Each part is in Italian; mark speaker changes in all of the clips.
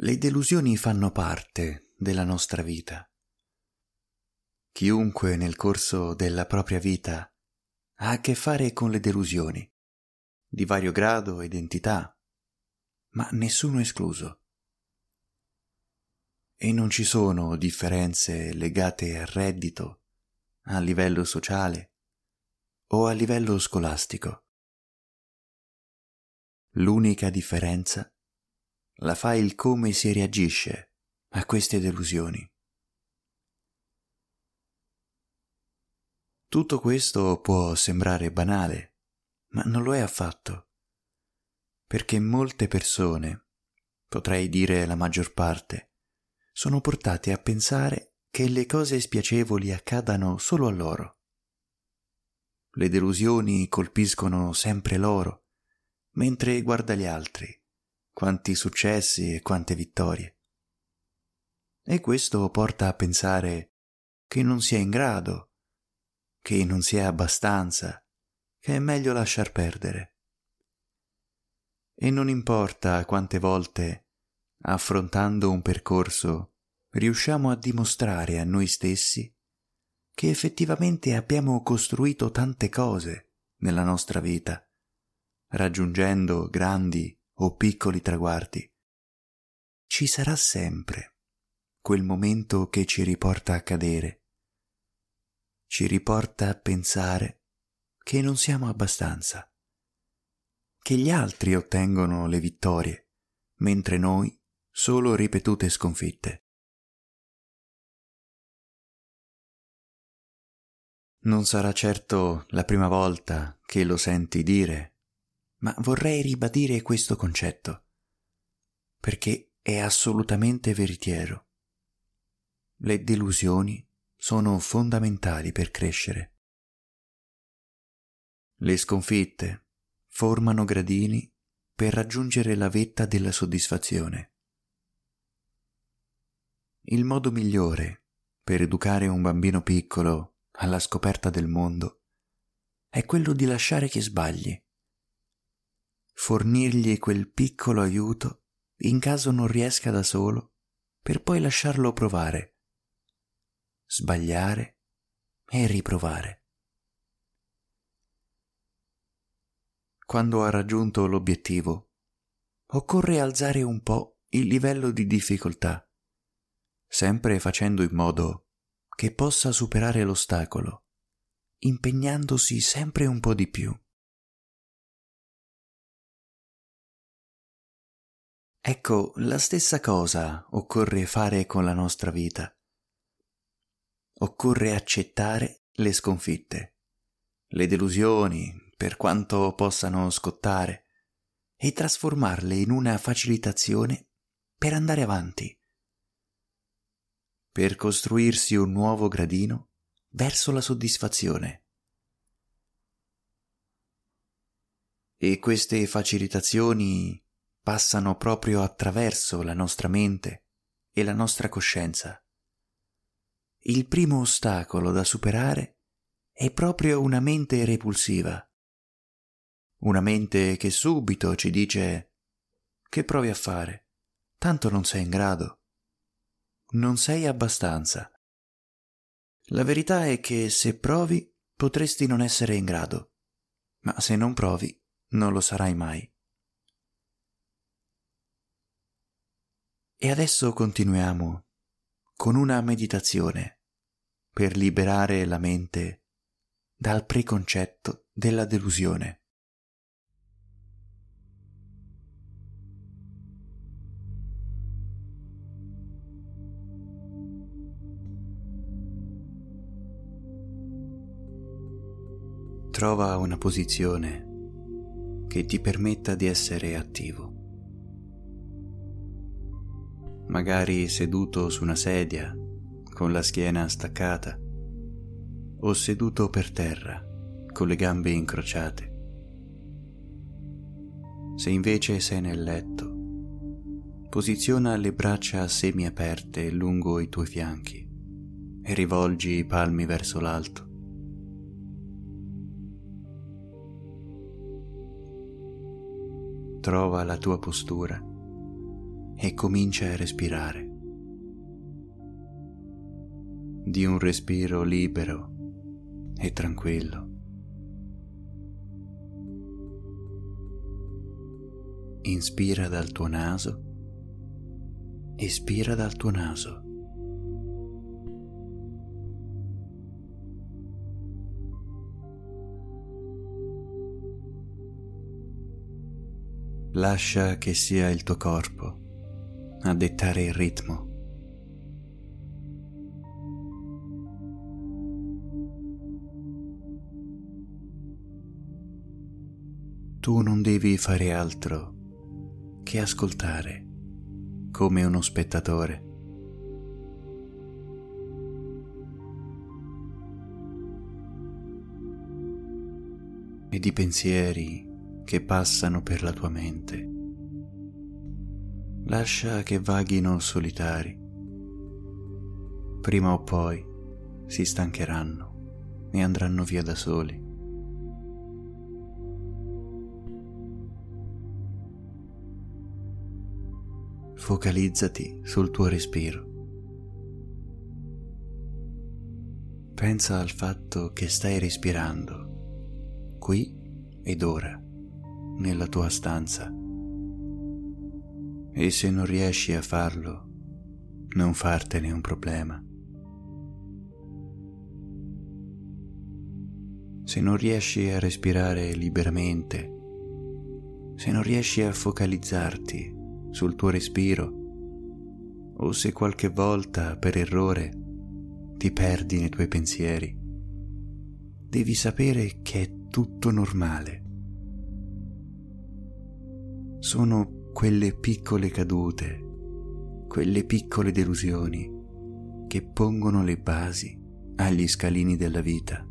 Speaker 1: Le delusioni fanno parte della nostra vita. Chiunque nel corso della propria vita ha a che fare con le delusioni, di vario grado ed entità, ma nessuno escluso. E non ci sono differenze legate al reddito, a livello sociale o a livello scolastico. L'unica differenza la fa il come si reagisce a queste delusioni. Tutto questo può sembrare banale, ma non lo è affatto, perché molte persone, potrei dire la maggior parte, sono portate a pensare che le cose spiacevoli accadano solo a loro. Le delusioni colpiscono sempre loro, mentre guarda gli altri quanti successi e quante vittorie. E questo porta a pensare che non si è in grado, che non si è abbastanza, che è meglio lasciar perdere. E non importa quante volte, affrontando un percorso, riusciamo a dimostrare a noi stessi che effettivamente abbiamo costruito tante cose nella nostra vita, raggiungendo grandi o piccoli traguardi, ci sarà sempre quel momento che ci riporta a cadere, ci riporta a pensare che non siamo abbastanza, che gli altri ottengono le vittorie, mentre noi solo ripetute sconfitte. Non sarà certo la prima volta che lo senti dire ma vorrei ribadire questo concetto, perché è assolutamente veritiero. Le delusioni sono fondamentali per crescere. Le sconfitte formano gradini per raggiungere la vetta della soddisfazione. Il modo migliore per educare un bambino piccolo alla scoperta del mondo è quello di lasciare che sbagli fornirgli quel piccolo aiuto in caso non riesca da solo, per poi lasciarlo provare, sbagliare e riprovare. Quando ha raggiunto l'obiettivo, occorre alzare un po' il livello di difficoltà, sempre facendo in modo che possa superare l'ostacolo, impegnandosi sempre un po' di più. Ecco, la stessa cosa occorre fare con la nostra vita. Occorre accettare le sconfitte, le delusioni, per quanto possano scottare, e trasformarle in una facilitazione per andare avanti, per costruirsi un nuovo gradino verso la soddisfazione. E queste facilitazioni passano proprio attraverso la nostra mente e la nostra coscienza. Il primo ostacolo da superare è proprio una mente repulsiva, una mente che subito ci dice che provi a fare, tanto non sei in grado, non sei abbastanza. La verità è che se provi potresti non essere in grado, ma se non provi non lo sarai mai. E adesso continuiamo con una meditazione per liberare la mente dal preconcetto della delusione. Trova una posizione che ti permetta di essere attivo magari seduto su una sedia, con la schiena staccata, o seduto per terra, con le gambe incrociate. Se invece sei nel letto, posiziona le braccia semiaperte lungo i tuoi fianchi e rivolgi i palmi verso l'alto. Trova la tua postura e comincia a respirare. Di un respiro libero e tranquillo. Inspira dal tuo naso, espira dal tuo naso. Lascia che sia il tuo corpo a dettare il ritmo. Tu non devi fare altro che ascoltare come uno spettatore. Ed i pensieri che passano per la tua mente, lascia che vaghino solitari. Prima o poi si stancheranno e andranno via da soli. focalizzati sul tuo respiro. Pensa al fatto che stai respirando qui ed ora, nella tua stanza. E se non riesci a farlo, non fartene un problema. Se non riesci a respirare liberamente, se non riesci a focalizzarti sul tuo respiro o se qualche volta per errore ti perdi nei tuoi pensieri, devi sapere che è tutto normale. Sono quelle piccole cadute, quelle piccole delusioni che pongono le basi agli scalini della vita.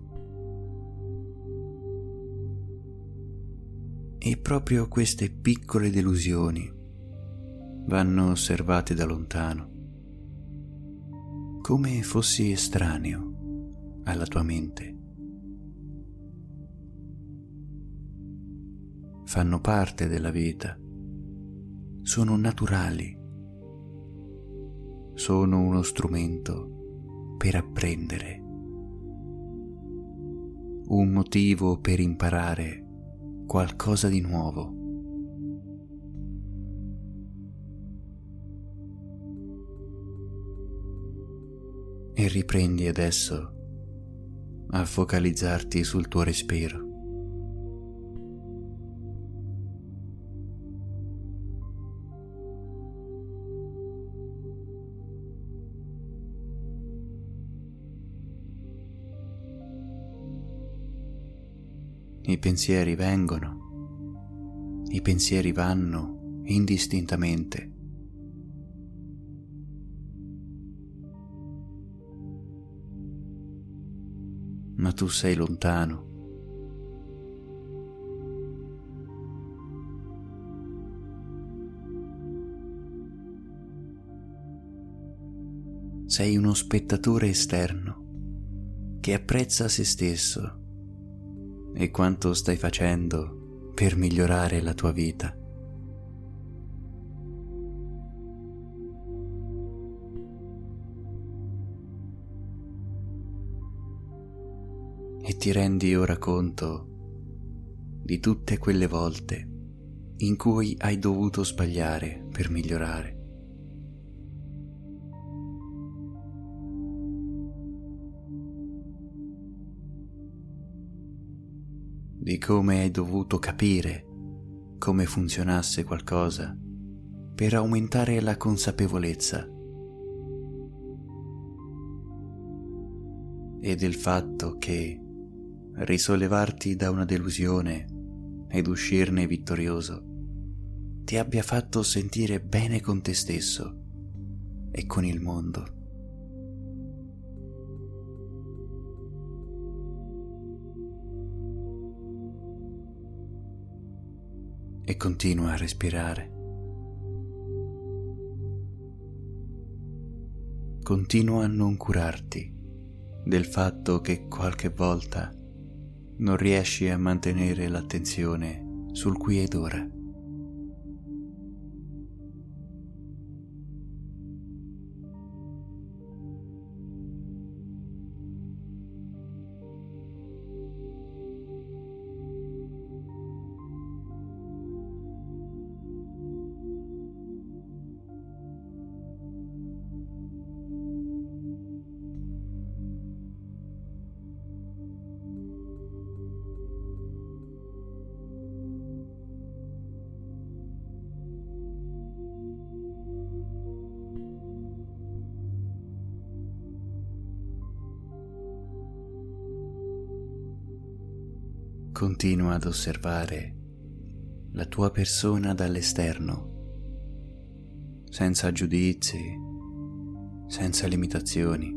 Speaker 1: E proprio queste piccole delusioni vanno osservate da lontano, come fossi estraneo alla tua mente. Fanno parte della vita, sono naturali, sono uno strumento per apprendere, un motivo per imparare qualcosa di nuovo. e riprendi adesso a focalizzarti sul tuo respiro. I pensieri vengono, i pensieri vanno indistintamente. ma tu sei lontano. Sei uno spettatore esterno che apprezza se stesso e quanto stai facendo per migliorare la tua vita. e ti rendi ora conto di tutte quelle volte in cui hai dovuto sbagliare per migliorare. Di come hai dovuto capire come funzionasse qualcosa per aumentare la consapevolezza e del fatto che risollevarti da una delusione ed uscirne vittorioso ti abbia fatto sentire bene con te stesso e con il mondo. E continua a respirare. Continua a non curarti del fatto che qualche volta non riesci a mantenere l'attenzione sul qui ed ora. Continua ad osservare la tua persona dall'esterno, senza giudizi, senza limitazioni.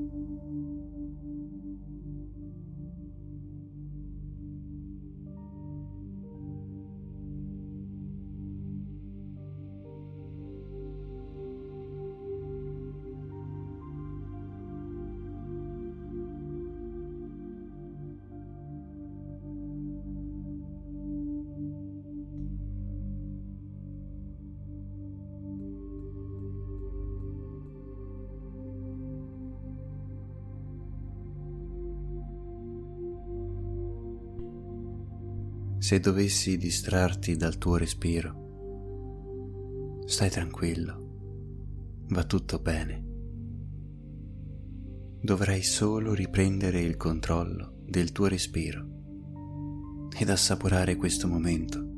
Speaker 1: Se dovessi distrarti dal tuo respiro, stai tranquillo, va tutto bene. Dovrai solo riprendere il controllo del tuo respiro ed assaporare questo momento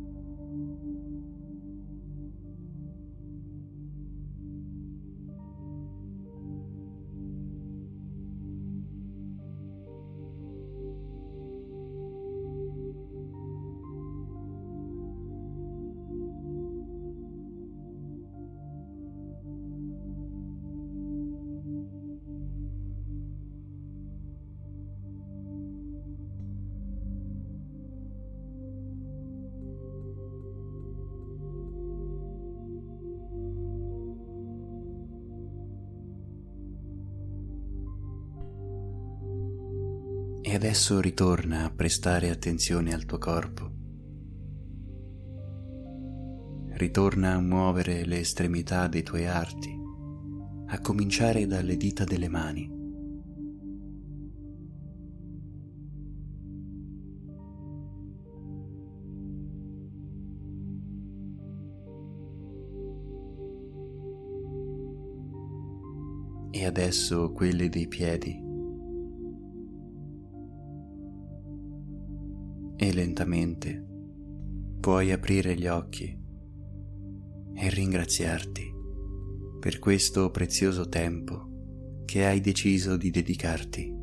Speaker 1: E adesso ritorna a prestare attenzione al tuo corpo. Ritorna a muovere le estremità dei tuoi arti, a cominciare dalle dita delle mani. E adesso quelle dei piedi. Lentamente puoi aprire gli occhi e ringraziarti per questo prezioso tempo che hai deciso di dedicarti.